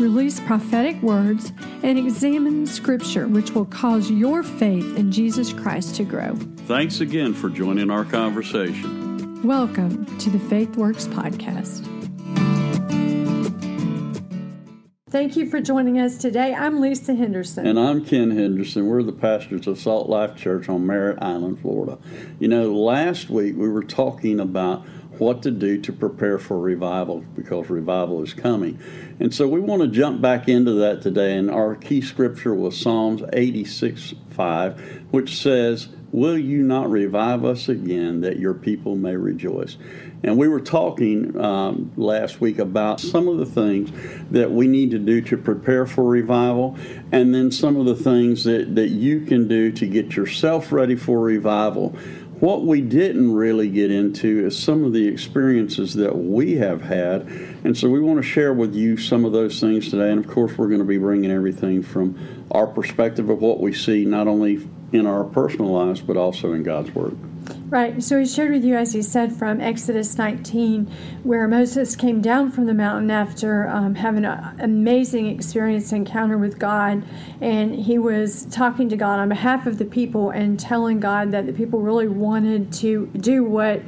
release prophetic words, and examine Scripture, which will cause your faith in Jesus Christ to grow. Thanks again for joining our conversation. Welcome to the Faith Works Podcast. Thank you for joining us today. I'm Lesa Henderson. And I'm Ken Henderson. We're the pastors of Salt Life Church on Merritt Island, Florida. You know, last week we were talking about what to do to prepare for revival because revival is coming. And so we want to jump back into that today. And our key scripture was Psalms 86 5, which says, Will you not revive us again that your people may rejoice? And we were talking um, last week about some of the things that we need to do to prepare for revival, and then some of the things that, that you can do to get yourself ready for revival. What we didn't really get into is some of the experiences that we have had. And so we want to share with you some of those things today. And of course, we're going to be bringing everything from our perspective of what we see, not only in our personal lives, but also in God's Word. Right. So he shared with you, as he said, from Exodus 19, where Moses came down from the mountain after um, having an amazing experience encounter with God. And he was talking to God on behalf of the people and telling God that the people really wanted to do what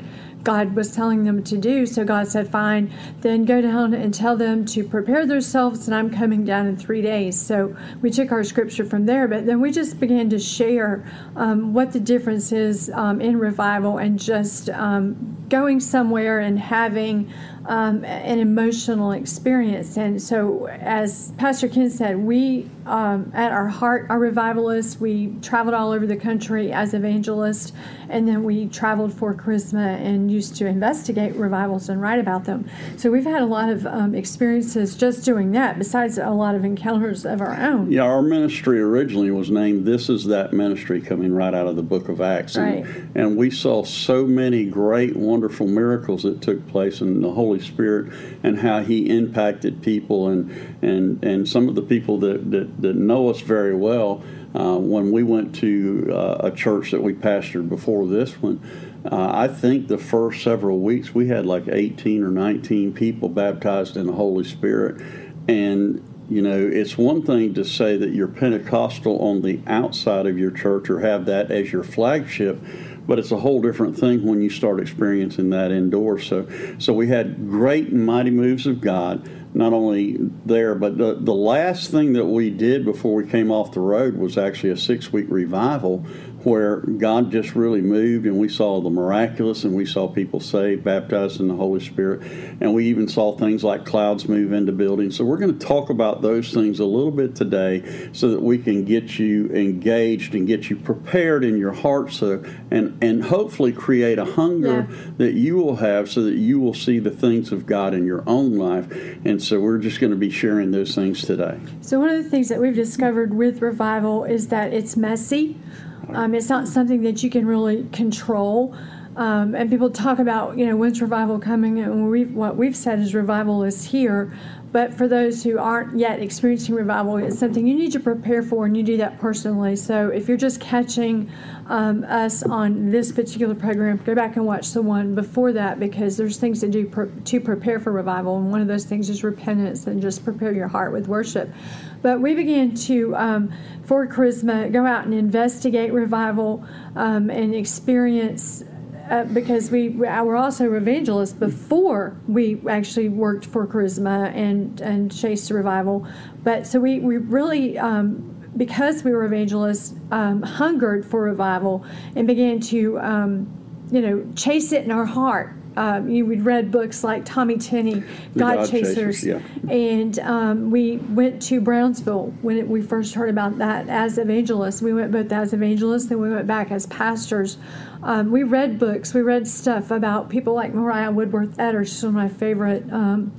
God was telling them to do. So God said, Fine, then go down and tell them to prepare themselves, and I'm coming down in three days. So we took our scripture from there, but then we just began to share um, what the difference is um, in revival and just um, going somewhere and having um, an emotional experience. And so, as Pastor Ken said, we um, at our heart are revivalists. We traveled all over the country as evangelists, and then we traveled for Charisma and used to investigate revivals and write about them. So we've had a lot of um, experiences just doing that, besides a lot of encounters of our own. Yeah, our ministry originally was named This Is That Ministry, coming right out of the book of Acts. Right. And, and we saw so many great, wonderful miracles that took place in the Holy Spirit and how He impacted people and, and, and some of the people that, that, that know us very well. Uh, when we went to uh, a church that we pastored before this one, uh, I think the first several weeks we had like 18 or 19 people baptized in the Holy Spirit. And, you know, it's one thing to say that you're Pentecostal on the outside of your church or have that as your flagship, but it's a whole different thing when you start experiencing that indoors. So, so we had great mighty moves of God not only there, but the, the last thing that we did before we came off the road was actually a six week revival where God just really moved and we saw the miraculous and we saw people saved, baptized in the Holy Spirit, and we even saw things like clouds move into buildings. So we're going to talk about those things a little bit today so that we can get you engaged and get you prepared in your heart so and and hopefully create a hunger Yeah. that you will have so that you will see the things of God in your own life. And so we're just going to be sharing those things today. So, one of the things that we've discovered with revival is that it's messy. Um, it's not something that you can really control. Um, and people talk about, you know, when's revival coming? And we've, what we've said is revival is here. But for those who aren't yet experiencing revival, it's something you need to prepare for, and you do that personally. So if you're just catching um, us on this particular program, go back and watch the one before that because there's things to do to prepare for revival. And one of those things is repentance and just prepare your heart with worship. But we began to, um, for Charisma, go out and investigate revival um, and experience uh, because we we were also evangelists before we actually worked for Charisma and and chased revival, but so we we really. Um, because we were evangelists, um, hungered for revival and began to, um, you know, chase it in our heart. Um, you we'd read books like Tommy Tenney, God, God Chasers, Chasers, yeah. and um, we went to Brownsville when it, we first heard about that as evangelists. We went both as evangelists, then we went back as pastors. Um, we read books, we read stuff about people like Mariah Woodworth Etter. She's one of my favorite um,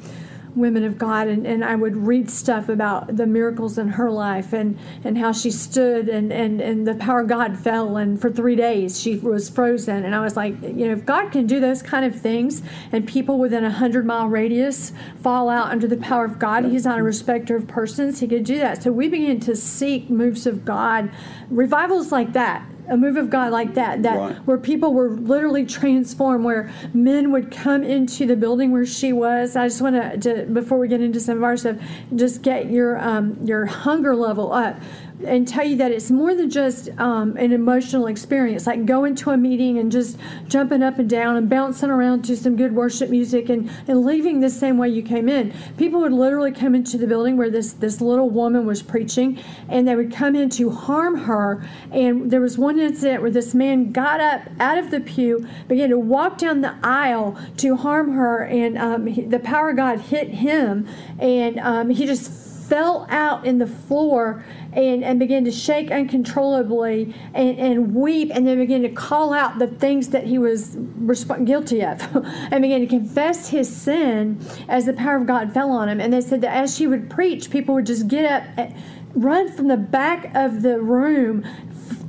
women of God, and, and I would read stuff about the miracles in her life and, and how she stood and, and, and the power of God fell, and for three days she was frozen. And I was like, you know, if God can do those kind of things, and people within a hundred mile radius fall out under the power of God, He's not a respecter of persons. He could do that. So we began to seek moves of God, revivals like that a move of God like that, that Right. where people were literally transformed, where men would come into the building where she was. I just want to, before we get into some of our stuff, just get your um, your hunger level up and tell you that it's more than just um, an emotional experience, like going to a meeting and just jumping up and down and bouncing around to some good worship music and, and leaving the same way you came in. People would literally come into the building where this, this little woman was preaching and they would come in to harm her. And there was one incident where this man got up out of the pew, began to walk down the aisle to harm her, and um, he, the power of God hit him, and um, he just fell out in the floor and, and began to shake uncontrollably and, and weep and then began to call out the things that he was resp- guilty of and began to confess his sin as the power of God fell on him. And they said that as she would preach, people would just get up, eh, run from the back of the room,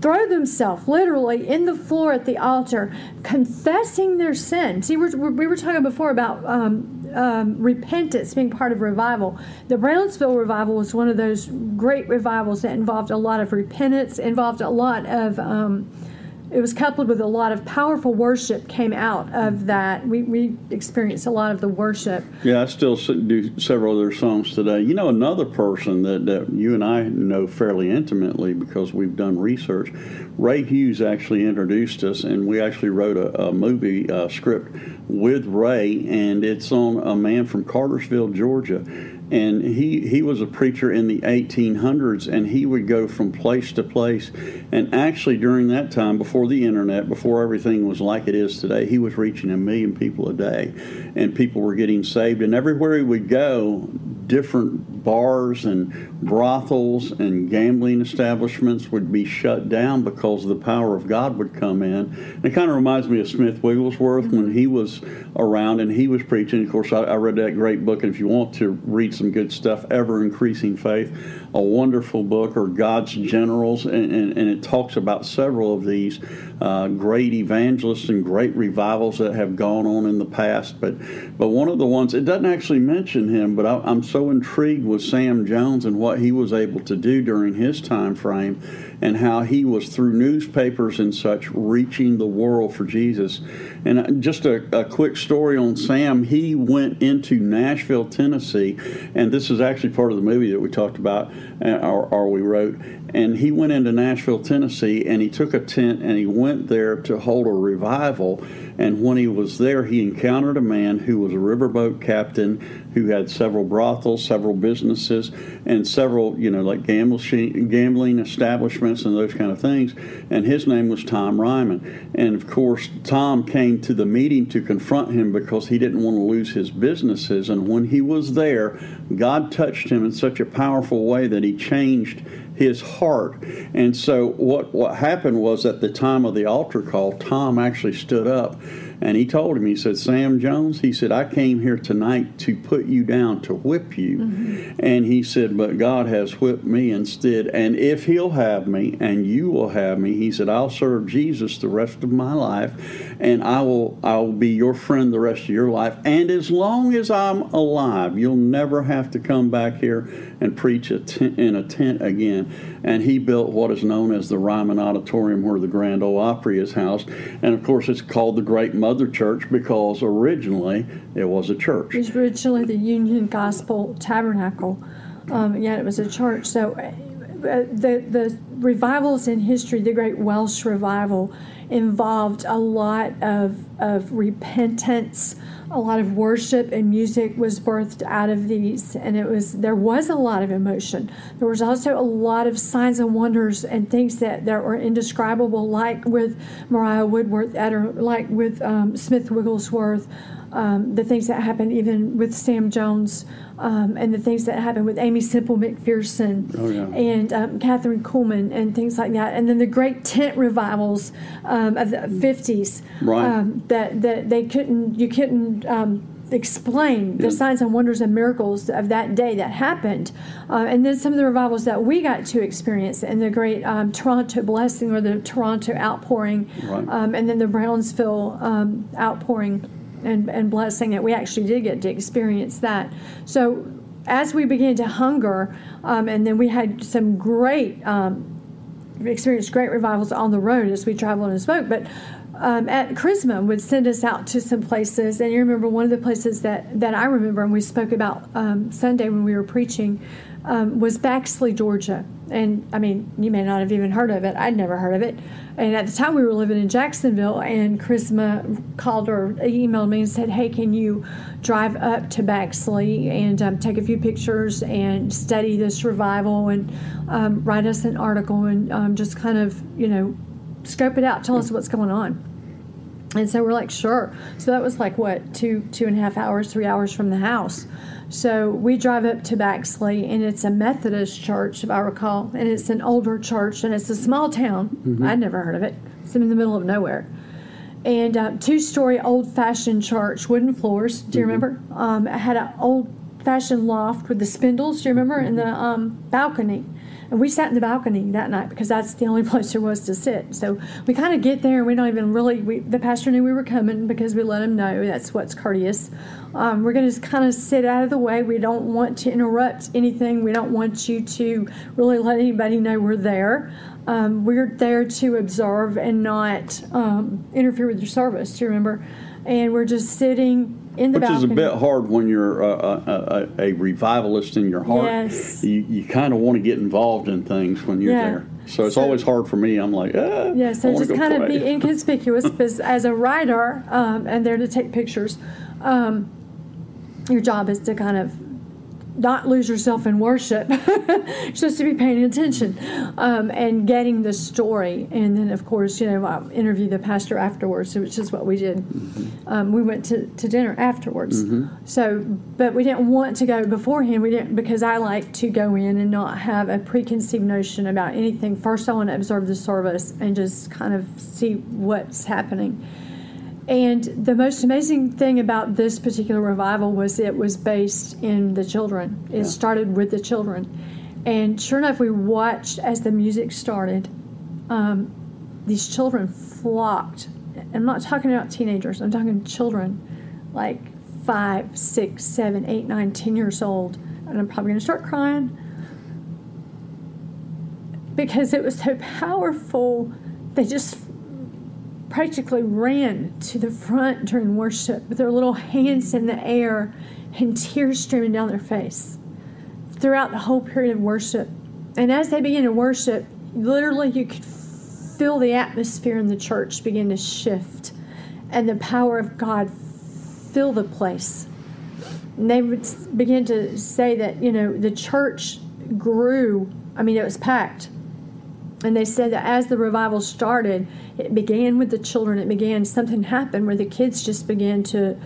throw themselves literally in the floor at the altar, confessing their sin. See, we're, we were talking before about um, um, repentance being part of revival. The Brownsville revival was one of those great revivals that involved a lot of repentance, involved a lot of. Um, it was coupled with a lot of powerful worship came out of that. We, we experienced a lot of the worship. Yeah, I still do several of their songs today. You know, another person that, that you and I know fairly intimately because we've done research, Ray Hughes actually introduced us, and we actually wrote a, a movie uh, script with Ray, and it's on a man from Cartersville, Georgia. And he, he was a preacher in the 1800s, and he would go from place to place. And actually, during that time, before the internet, before everything was like it is today, he was reaching a million people a day, and people were getting saved. And everywhere he would go, different bars and brothels and gambling establishments would be shut down because the power of God would come in. And it kind of reminds me of Smith Wigglesworth when mm-hmm. he was around and he was preaching. Of course, I, I read that great book, and if you want to read some good stuff, Ever Increasing Faith, a wonderful book, or God's Generals, and, and, and it talks about several of these uh, great evangelists and great revivals that have gone on in the past. But but one of the ones it doesn't actually mention him, but I, I'm so intrigued with Sam Jones and what he was able to do during his time frame, and how he was through newspapers and such reaching the world for Jesus. And uh, just a, a quick story on Sam. He went into Nashville, Tennessee, and this is actually part of the movie that we talked about, uh, or, or we wrote. And he went into Nashville, Tennessee, and he took a tent and he went there to hold a revival. And when he was there, he encountered a man who was a riverboat captain who had several brothels, several businesses, and several, you know, like gambling establishments and those kind of things. And his name was Tom Ryman. And of course, Tom came to the meeting to confront him because he didn't want to lose his businesses. And when he was there, God touched him in such a powerful way that he changed his heart. And so what what happened was at the time of the altar call, Tom actually stood up and he told him, he said, Sam Jones, he said, I came here tonight to put you down, to whip you. Mm-hmm. And he said, but God has whipped me instead. And if he'll have me and you will have me, he said, I'll serve Jesus the rest of my life and I will I will be your friend the rest of your life. And as long as I'm alive, you'll never have to come back here and preach tent, in a tent again. And he built what is known as the Ryman Auditorium where the Grand Ole Opry is housed. And of course, it's called the Great Mother Church because originally it was a church. It was originally the Union Gospel Tabernacle, um, yet it was a church. So the the revivals in history, the Great Welsh Revival, involved a lot of of repentance. A lot of worship and music was birthed out of these, and it was there was a lot of emotion. There was also a lot of signs and wonders and things that, that were indescribable, like with Mariah Woodworth, Etter, like with um, Smith Wigglesworth, um, the things that happened even with Sam Jones, um, and the things that happened with Aimee Semple McPherson Oh, yeah. and um, Kathryn Kuhlman and things like that. And then the great tent revivals um, of the 50s Right. um, that, that they couldn't, you couldn't. Um, explain the signs and wonders and miracles of that day that happened. Uh, and then some of the revivals that we got to experience and the great um, Toronto blessing or the Toronto outpouring, Right. um, and then the Brownsville um, outpouring and, and blessing that we actually did get to experience that. So as we began to hunger, um, and then we had some great. Um, experienced great revivals on the road as we traveled and spoke. But um, at Charisma would send us out to some places, and you remember one of the places that that I remember, and we spoke about um, Sunday when we were preaching, um, was Baxley, Georgia. And I mean, you may not have even heard of it. I'd never heard of it. And at the time, we were living in Jacksonville, and Charisma called or emailed me and said, "Hey, can you drive up to Baxley and um, take a few pictures and study this revival and um, write us an article and um, just kind of, you know, scope it out, tell us what's going on." And so we're like, sure. So that was like what two two and a half hours, three hours from the house. So we drive up to Baxley, and it's a Methodist church, if I recall, and it's an older church, and it's a small town. I'd never heard of it. It's in the middle of nowhere, and uh, two-story old-fashioned church, wooden floors. Do you remember? Um, it had an old-fashioned loft with the spindles. Do you remember? And the um, balcony. And we sat in the balcony that night because that's the only place there was to sit. So we kind of get there and we don't even really, we, the pastor knew we were coming because we let him know that's what's courteous. Um, we're going to just kind of sit out of the way. We don't want to interrupt anything. We don't want you to really let anybody know we're there. Um, we're there to observe and not um, interfere with your service, do you remember? And we're just sitting in the Which is a bit hard when you're a, a, a, a revivalist in your heart. Yes. You, you kind of want to get involved in things when you're Yeah. there. So it's So- always hard for me. I'm like, ah, Yeah, so just kind of be inconspicuous because as a writer um, and there to take pictures, um, your job is to kind of not lose yourself in worship. You're supposed to be paying attention um, and getting the story. And then, of course, you know, I interview the pastor afterwards, which is what we did. Mm-hmm. Um, we went to, to dinner afterwards. So, but we didn't want to go beforehand. We didn't because I like to go in and not have a preconceived notion about anything. First, I want to observe the service and just kind of see what's happening. And the most amazing thing about this particular revival was it was based in the children. It started with the children. And sure enough, we watched as the music started, um, these children flocked. I'm not talking about teenagers, I'm talking children like five, six, seven, eight, nine, ten years old. And I'm probably going to start crying because it was so powerful. They just practically ran to the front during worship with their little hands in the air and tears streaming down their face throughout the whole period of worship. And as they began to worship, literally you could feel the atmosphere in the church begin to shift and the power of God fill the place. And they would begin to say that, you know, the church grew. I mean, it was packed. And they said that as the revival started, it began with the children. It began, something happened where the kids just began to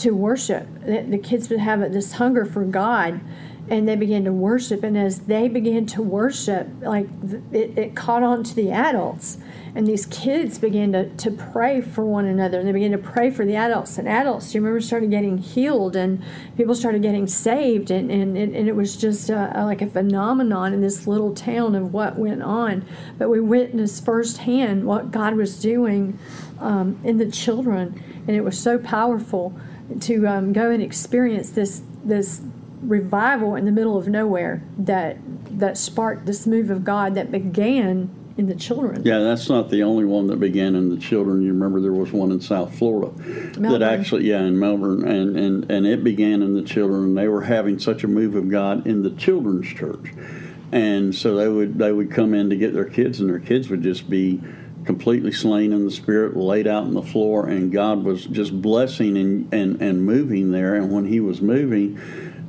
to worship. The, kids would have this hunger for God, and they began to worship. And as they began to worship, like it, it caught on to the adults. And these kids began to, to pray for one another, and they began to pray for the adults. And adults, you remember, started getting healed, and people started getting saved, and, and, and, it was just uh like a phenomenon in this little town of what went on. But we witnessed firsthand what God was doing um, in the children, and it was so powerful to um, go and experience this this revival in the middle of nowhere that that sparked this move of God that began in the children. Yeah, that's not the only one that began in the children. You remember there was one in South Florida Melbourne. that actually, yeah, in Melbourne, and, and, and it began in the children. And they were having such a move of God in the children's church, and so they would they would come in to get their kids, and their kids would just be completely slain in the spirit, laid out on the floor, and God was just blessing and, and, and moving there. And when He was moving,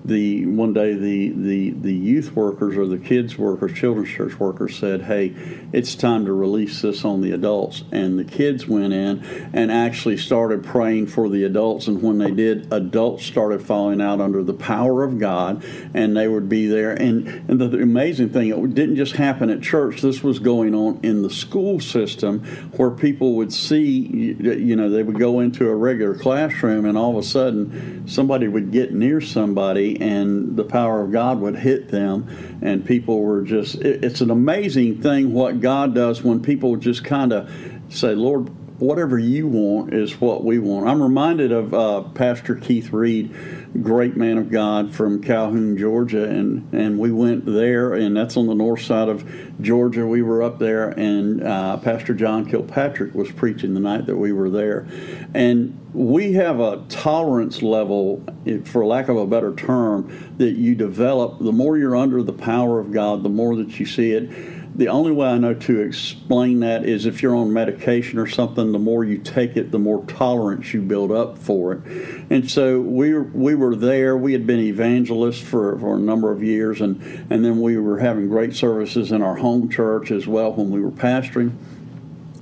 the one day the, the the youth workers or the kids workers, children's church workers said, "Hey, it's time to release this on the adults." And the kids went in and actually started praying for the adults. And when they did, adults started falling out under the power of God, and they would be there. And and the, the amazing thing, it didn't just happen at church. This was going on in the school system, where people would see, you know, they would go into a regular classroom, and all of a sudden, somebody would get near somebody and the power of God would hit them, and people were just. It, it's an amazing thing what God does when people just kind of say, Lord, whatever you want is what we want. I'm reminded of uh, Pastor Keith Reed, great man of God from Calhoun, Georgia, and and we went there, and that's on the north side of Georgia. We were up there, and uh, Pastor John Kilpatrick was preaching the night that we were there, and we have a tolerance level, for lack of a better term, that you develop. The more you're under the power of God, the more that you see it the only way I know to explain that is if you're on medication or something, the more you take it, the more tolerance you build up for it. And so we we were there. We had been evangelists for, for a number of years, and, and then we were having great services in our home church as well when we were pastoring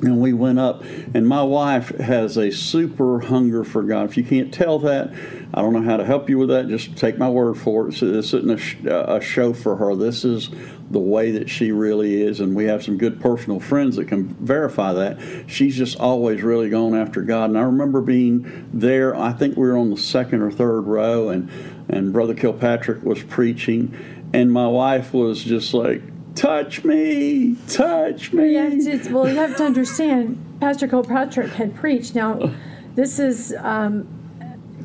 and we went up. And my wife has a super hunger for god. If you can't tell that i don't know how to help you with that. Just take my word for it. This isn't a, sh- uh, a show for her. This is the way that she really is. And we have some good personal friends that can verify that. She's just always really gone after god. And i remember being there. I think we were on the second or third row and and brother kilpatrick was preaching. And my wife was just like touch me, touch me. You to, well, you have to understand, Pastor Kilpatrick had preached. Now, this is um,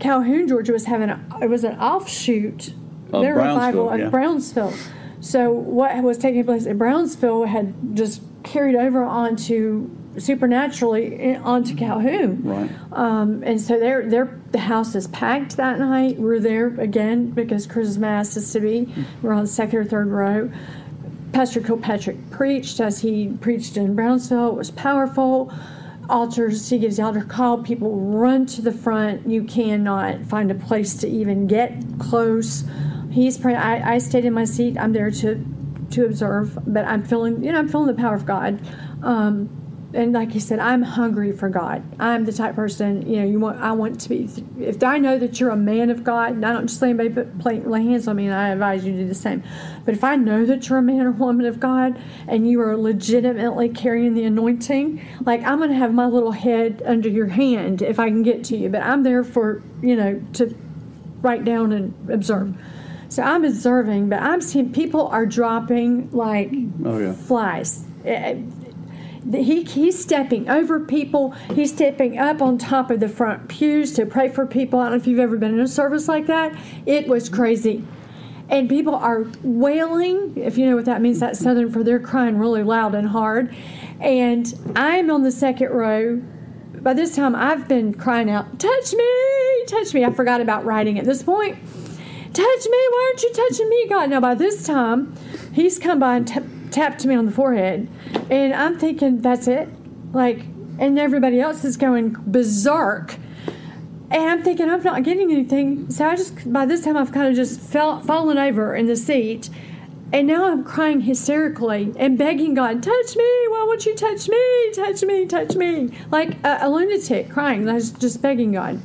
Calhoun, Georgia was having a, it was an offshoot of their revival yeah. Brownsville. So what was taking place at Brownsville had just carried over onto supernaturally onto Calhoun. Right. Um, and so their their the house is packed that night. We're there again because Christmas Mass is to be. We're on the second or third row. Pastor Kilpatrick preached as he preached in Brownsville. It was powerful. Altars, he gives the altar call. People run to the front. You cannot find a place to even get close. He's praying. I, I stayed in my seat. I'm there to to observe, but I'm feeling, you know, I'm feeling the power of God. Um, and like you said, I'm hungry for God. I'm the type person, you know, you want. I want to be. If I know that you're a man of God, and I don't just let anybody put play, lay hands on me, and I advise you to do the same. But if I know that you're a man or woman of God, and you are legitimately carrying the anointing, like I'm going to have my little head under your hand if I can get to you. But I'm there for you know to write down and observe. So I'm observing, but I'm seeing people are dropping like oh, yeah. flies. Eh, eh, he, he's stepping over people. He's stepping up on top of the front pews to pray for people. I don't know if you've ever been in a service like that. It was crazy. And people are wailing, if you know what that means, that's Southern for they're crying really loud and hard. And I'm on the second row. By this time, I've been crying out, Touch me, touch me. I forgot about writing at this point. Touch me, why aren't you touching me, God? Now, by this time, he's come by and tapped me on the forehead. And I'm thinking, that's it? Like, and everybody else is going berserk. And I'm thinking, I'm not getting anything. So I just, by this time, I've kind of just fell, fallen over in the seat. And now I'm crying hysterically and begging God, touch me. Why won't you touch me? Touch me, touch me. Like a, a lunatic crying. I was just begging God.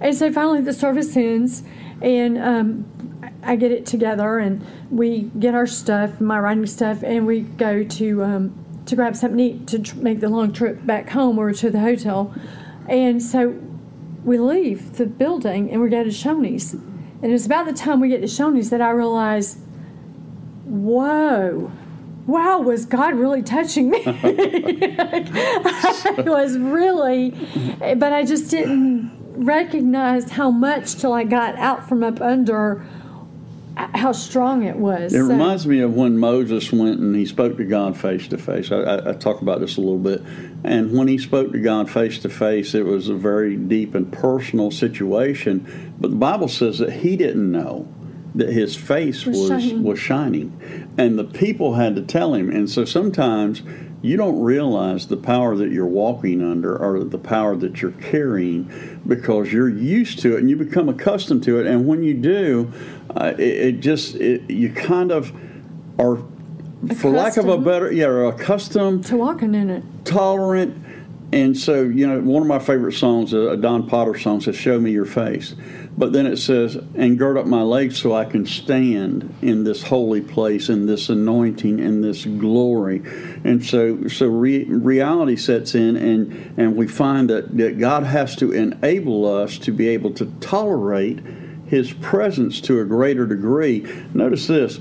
And so finally the service ends and um, I get it together and we get our stuff, my writing stuff, and we go to um, to grab something to eat to tr- make the long trip back home or to the hotel. And so we leave the building and we go to Shoney's. And it's about the time we get to Shoney's that I realize, whoa, wow, was God really touching me? I was really, but I just didn't recognize how much till I got out from up under how strong it was. It so. reminds me of when Moses went and he spoke to God face to face. I, I, talk about this a little bit. And when he spoke to God face to face, it was a very deep and personal situation. But the Bible says that he didn't know that his face was, was shining. was shining. And the people had to tell him. And so sometimes you don't realize the power that you're walking under or the power that you're carrying because you're used to it and you become accustomed to it. And when you do, uh, it, it, just it, you kind of are, for lack of a better, yeah, accustomed to walking in it, tolerant. And so, you know, one of my favorite songs, a Don Potter song, says, "Show me your face." But then it says, and gird up my legs so I can stand in this holy place, in this anointing, in this glory. And so, so re- reality sets in, and, and we find that, that God has to enable us to be able to tolerate his presence to a greater degree. Notice this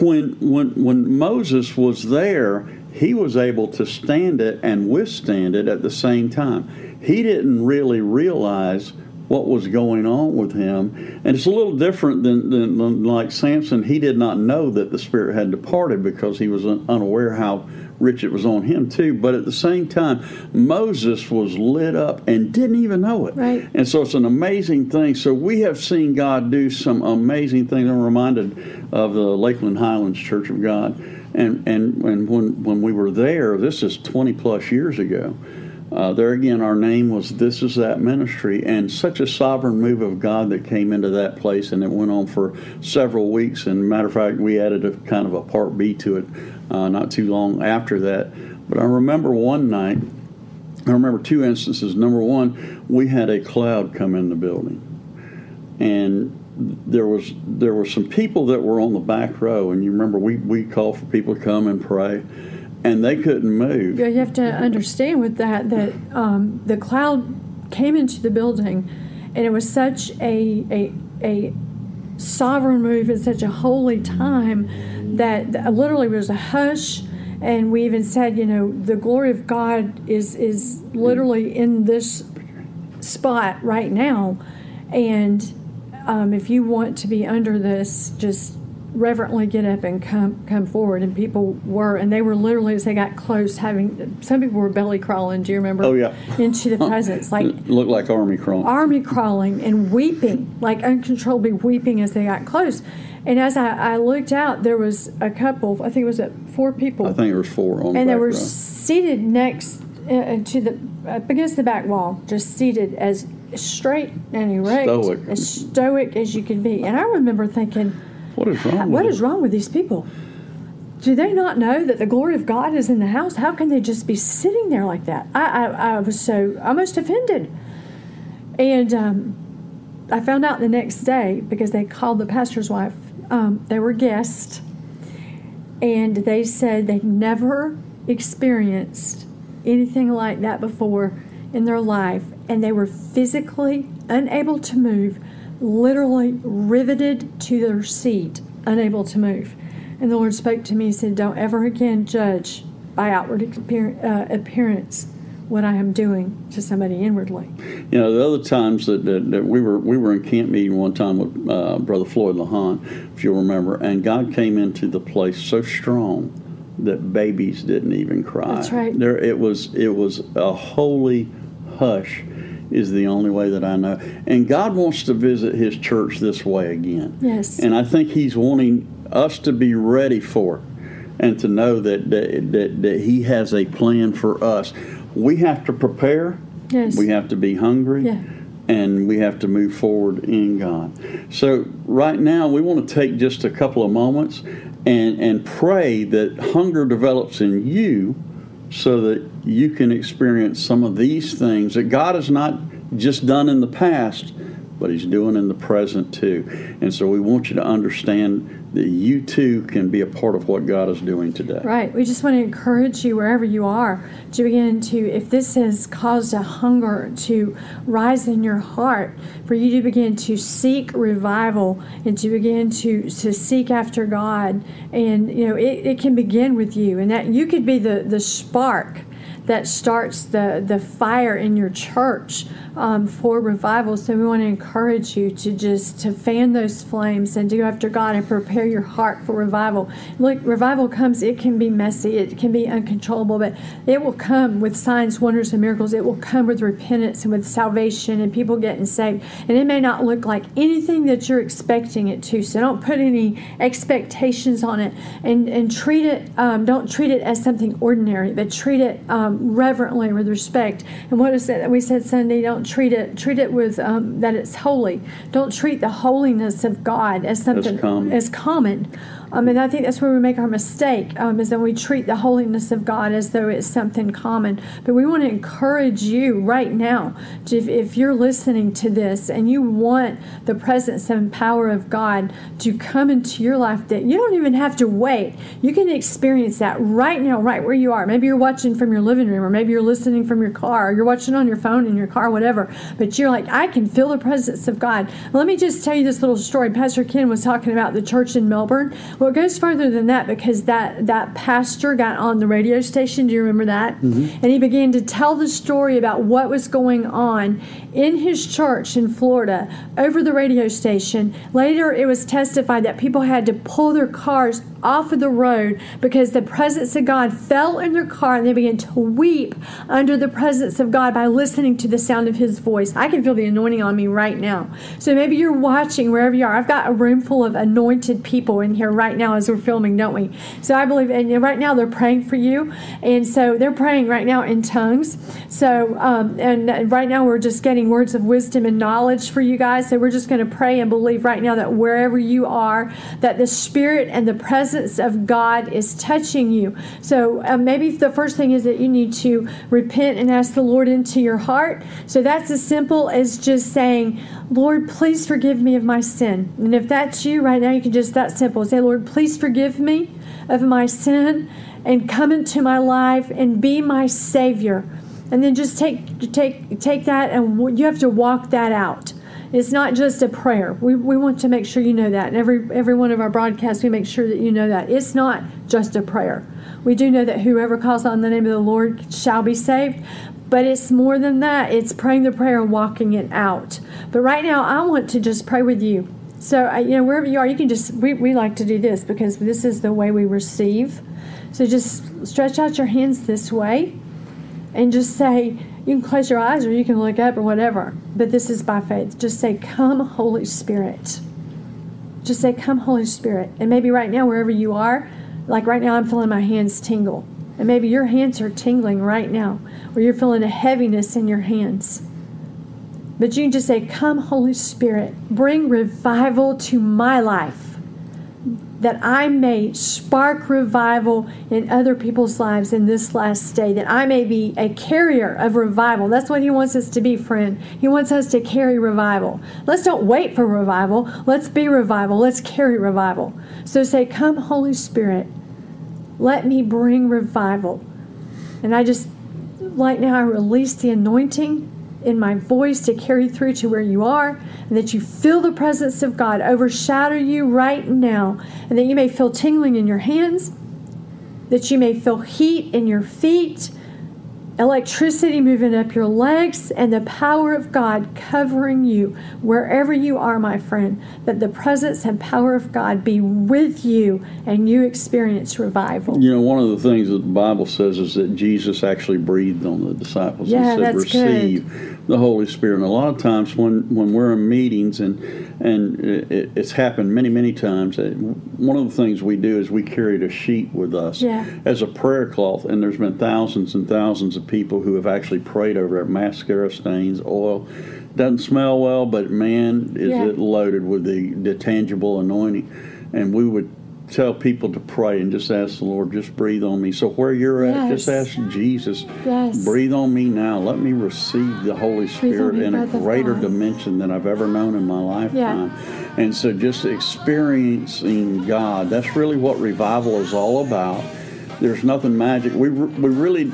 when, when, when Moses was there, he was able to stand it and withstand it at the same time. He didn't really realize what was going on with him. And it's a little different than, than, than, like Samson. He did not know that the spirit had departed because he was unaware how rich it was on him too. But at the same time, Moses was lit up and didn't even know it. Right. And so it's an amazing thing. So we have seen God do some amazing things. I'm reminded of the Lakeland Highlands Church of God. And, and, and when, when we were there, this is 20 plus years ago, uh, there again, our name was This Is That Ministry, and such a sovereign move of God that came into that place, and it went on for several weeks. And matter of fact, we added a kind of a part B to it uh, not too long after that. But I remember one night, I remember two instances. Number one, we had a cloud come in the building, and there was there were some people that were on the back row, and you remember we we called for people to come and pray and they couldn't move. You have to understand with that that um, the cloud came into the building, and it was such a a a sovereign move at such a holy time that literally was a hush. And we even said, you know, the glory of God is is literally in this spot right now, and um, if you want to be under this, just reverently get up and come come forward. And people were and they were literally as they got close having some people were belly crawling. Do you remember? Oh yeah. Into the presence. Like looked like army crawling. Army crawling and weeping like uncontrollably weeping as they got close. And as I, I looked out there was a couple i think it was at four people. I think there was four on and the they were row. seated next uh, to the up against the back wall just seated as straight and erect stoic. as stoic as you could be. And i remember thinking what is wrong? What with is wrong with these people? Do they not know that the glory of God is in the house? How can they just be sitting there like that? I, I, I was so almost offended. And um, I found out the next day because they called the pastor's wife. Um, they were guests, and they said they'd never experienced anything like that before in their life, and they were physically unable to move literally riveted to their seat, unable to move. And the Lord spoke to me and said, Don't ever again judge by outward uh, appearance what I am doing to somebody inwardly. You know, the other times that, that, that we were we were in camp meeting one time with uh, Brother Floyd Lahan, if you'll remember, and God came into the place so strong that babies didn't even cry. That's right. There, it was it was a holy hush is the only way that I know. And God wants to visit His church this way again. Yes. And I think He's wanting us to be ready for it and to know that, that, that, that He has a plan for us. We have to prepare. Yes. We have to be hungry. Yeah. And we have to move forward in God. So, right now, we want to take just a couple of moments and, and pray that hunger develops in you so that you can experience some of these things that God has not just done in the past, but He's doing in the present too. And so we want you to understand that you too can be a part of what God is doing today. Right. We just want to encourage you wherever you are to begin to, if this has caused a hunger to rise in your heart, for you to begin to seek revival and to begin to, to seek after God. And, you know, it, it can begin with you, and that you could be the, the spark that starts the, the fire in your church um, for revival. So we want to encourage you to just to fan those flames and to go after God and prepare your heart for revival. Look, revival comes, it can be messy, it can be uncontrollable, but it will come with signs, wonders, and miracles. It will come with repentance and with salvation and people getting saved. And it may not look like anything that you're expecting it to. So don't put any expectations on it and, and treat it, um, don't treat it as something ordinary, but treat it um, reverently with respect. And what is it that we said Sunday? Don't treat it treat it with um, that it's holy. Don't treat the holiness of God as something common. as common. Um, and I think that's where we make our mistake, um, is that we treat the holiness of God as though it's something common. But we want to encourage you right now, if, if you're listening to this and you want the presence and power of God to come into your life, that you don't even have to wait. You can experience that right now, right where you are. Maybe you're watching from your living room, or maybe you're listening from your car, or you're watching on your phone in your car, whatever. But you're like, I can feel the presence of God. Let me just tell you this little story. Pastor Ken was talking about the church in Melbourne. Well, it goes further than that because that that pastor got on the radio station. Do you remember that? Mm-hmm. And he began to tell the story about what was going on in his church in Florida over the radio station. Later, it was testified that people had to pull their cars off of the road because the presence of God fell in their car and they began to weep under the presence of God by listening to the sound of his voice. I can feel the anointing on me right now. So maybe you're watching wherever you are. I've got a room full of anointed people in here right now as we're filming, don't we? So I believe, and right now they're praying for you. And so they're praying right now in tongues. So, um, and right now we're just getting words of wisdom and knowledge for you guys. So we're just going to pray and believe right now that wherever you are, that the Spirit and the presence of God is touching you. So uh, maybe the first thing is that you need to repent and ask the Lord into your heart. So that's as simple as just saying, Lord, please forgive me of my sin. And if that's you right now, you can just that simple say, Lord, please forgive me of my sin and come into my life and be my Savior. And then just take take take that and you have to walk that out. It's not just a prayer. We, we want to make sure you know that. And every every one of our broadcasts, we make sure that you know that. It's not just a prayer. We do know that whoever calls on the name of the Lord shall be saved. But it's more than that. It's praying the prayer and walking it out. But right now, I want to just pray with you. So, you know, wherever you are, you can just, we, we like to do this because this is the way we receive. So just stretch out your hands this way and just say, you can close your eyes or you can look up or whatever. But this is by faith. Just say, Come, Holy Spirit. Just say, Come, Holy Spirit. And maybe right now, wherever you are, like right now, I'm feeling my hands tingle. And maybe your hands are tingling right now, or you're feeling a heaviness in your hands. But you can just say, Come, Holy Spirit, bring revival to my life that I may spark revival in other people's lives in this last day, that I may be a carrier of revival. That's what He wants us to be, friend. He wants us to carry revival. Let's don't wait for revival. Let's be revival. Let's carry revival. So say, Come, Holy Spirit, let me bring revival. And I just, right now, I release the anointing in my voice to carry through to where you are, and that you feel the presence of God overshadow you right now, and that you may feel tingling in your hands, that you may feel heat in your feet, electricity moving up your legs, and the power of God covering you wherever you are, my friend. That the presence and power of God be with you and you experience revival. You know, one of the things that the Bible says is that Jesus actually breathed on the disciples Yeah, and said, that's good. "Receive the Holy Spirit." And a lot of times, when when we're in meetings, and and it, it's happened many many times, one of the things we do is we carried a sheet with us Yeah. as a prayer cloth, and there's been thousands and thousands of people who have actually prayed over it. Mascara stains, oil. Doesn't smell well, but man, is Yeah. it loaded with the, the tangible anointing. And we would tell people to pray and just ask the Lord, just breathe on me. So where you're at, just ask Jesus, Yes. breathe on me now. Let me receive the Holy Spirit in a greater dimension than I've ever known in my lifetime. And so just experiencing God, that's really what revival is all about. There's nothing magic. We, we really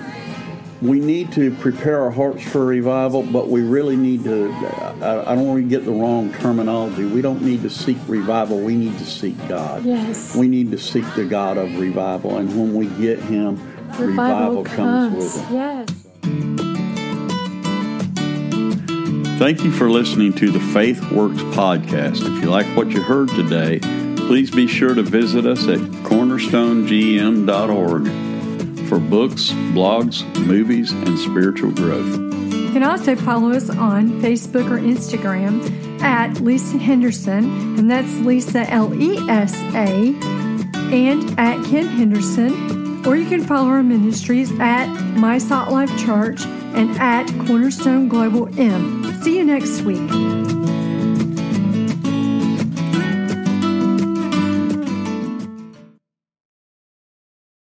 we need to prepare our hearts for revival, but we really need to. I, I don't want to get the wrong terminology. We don't need to seek revival. We need to seek God. Yes. We need to seek the God of revival, and when we get Him, revival comes with it. Yes. Thank you for listening to the Faith Works podcast. If you like what you heard today, please be sure to visit us at cornerstonegm.org for books, blogs, movies, and spiritual growth. You can also follow us on Facebook or Instagram at Lesa Henderson, and that's Lesa L E S A, and at Ken Henderson. Or you can follow our ministries at My Salt Life Church and at Cornerstone Global M. See you next week.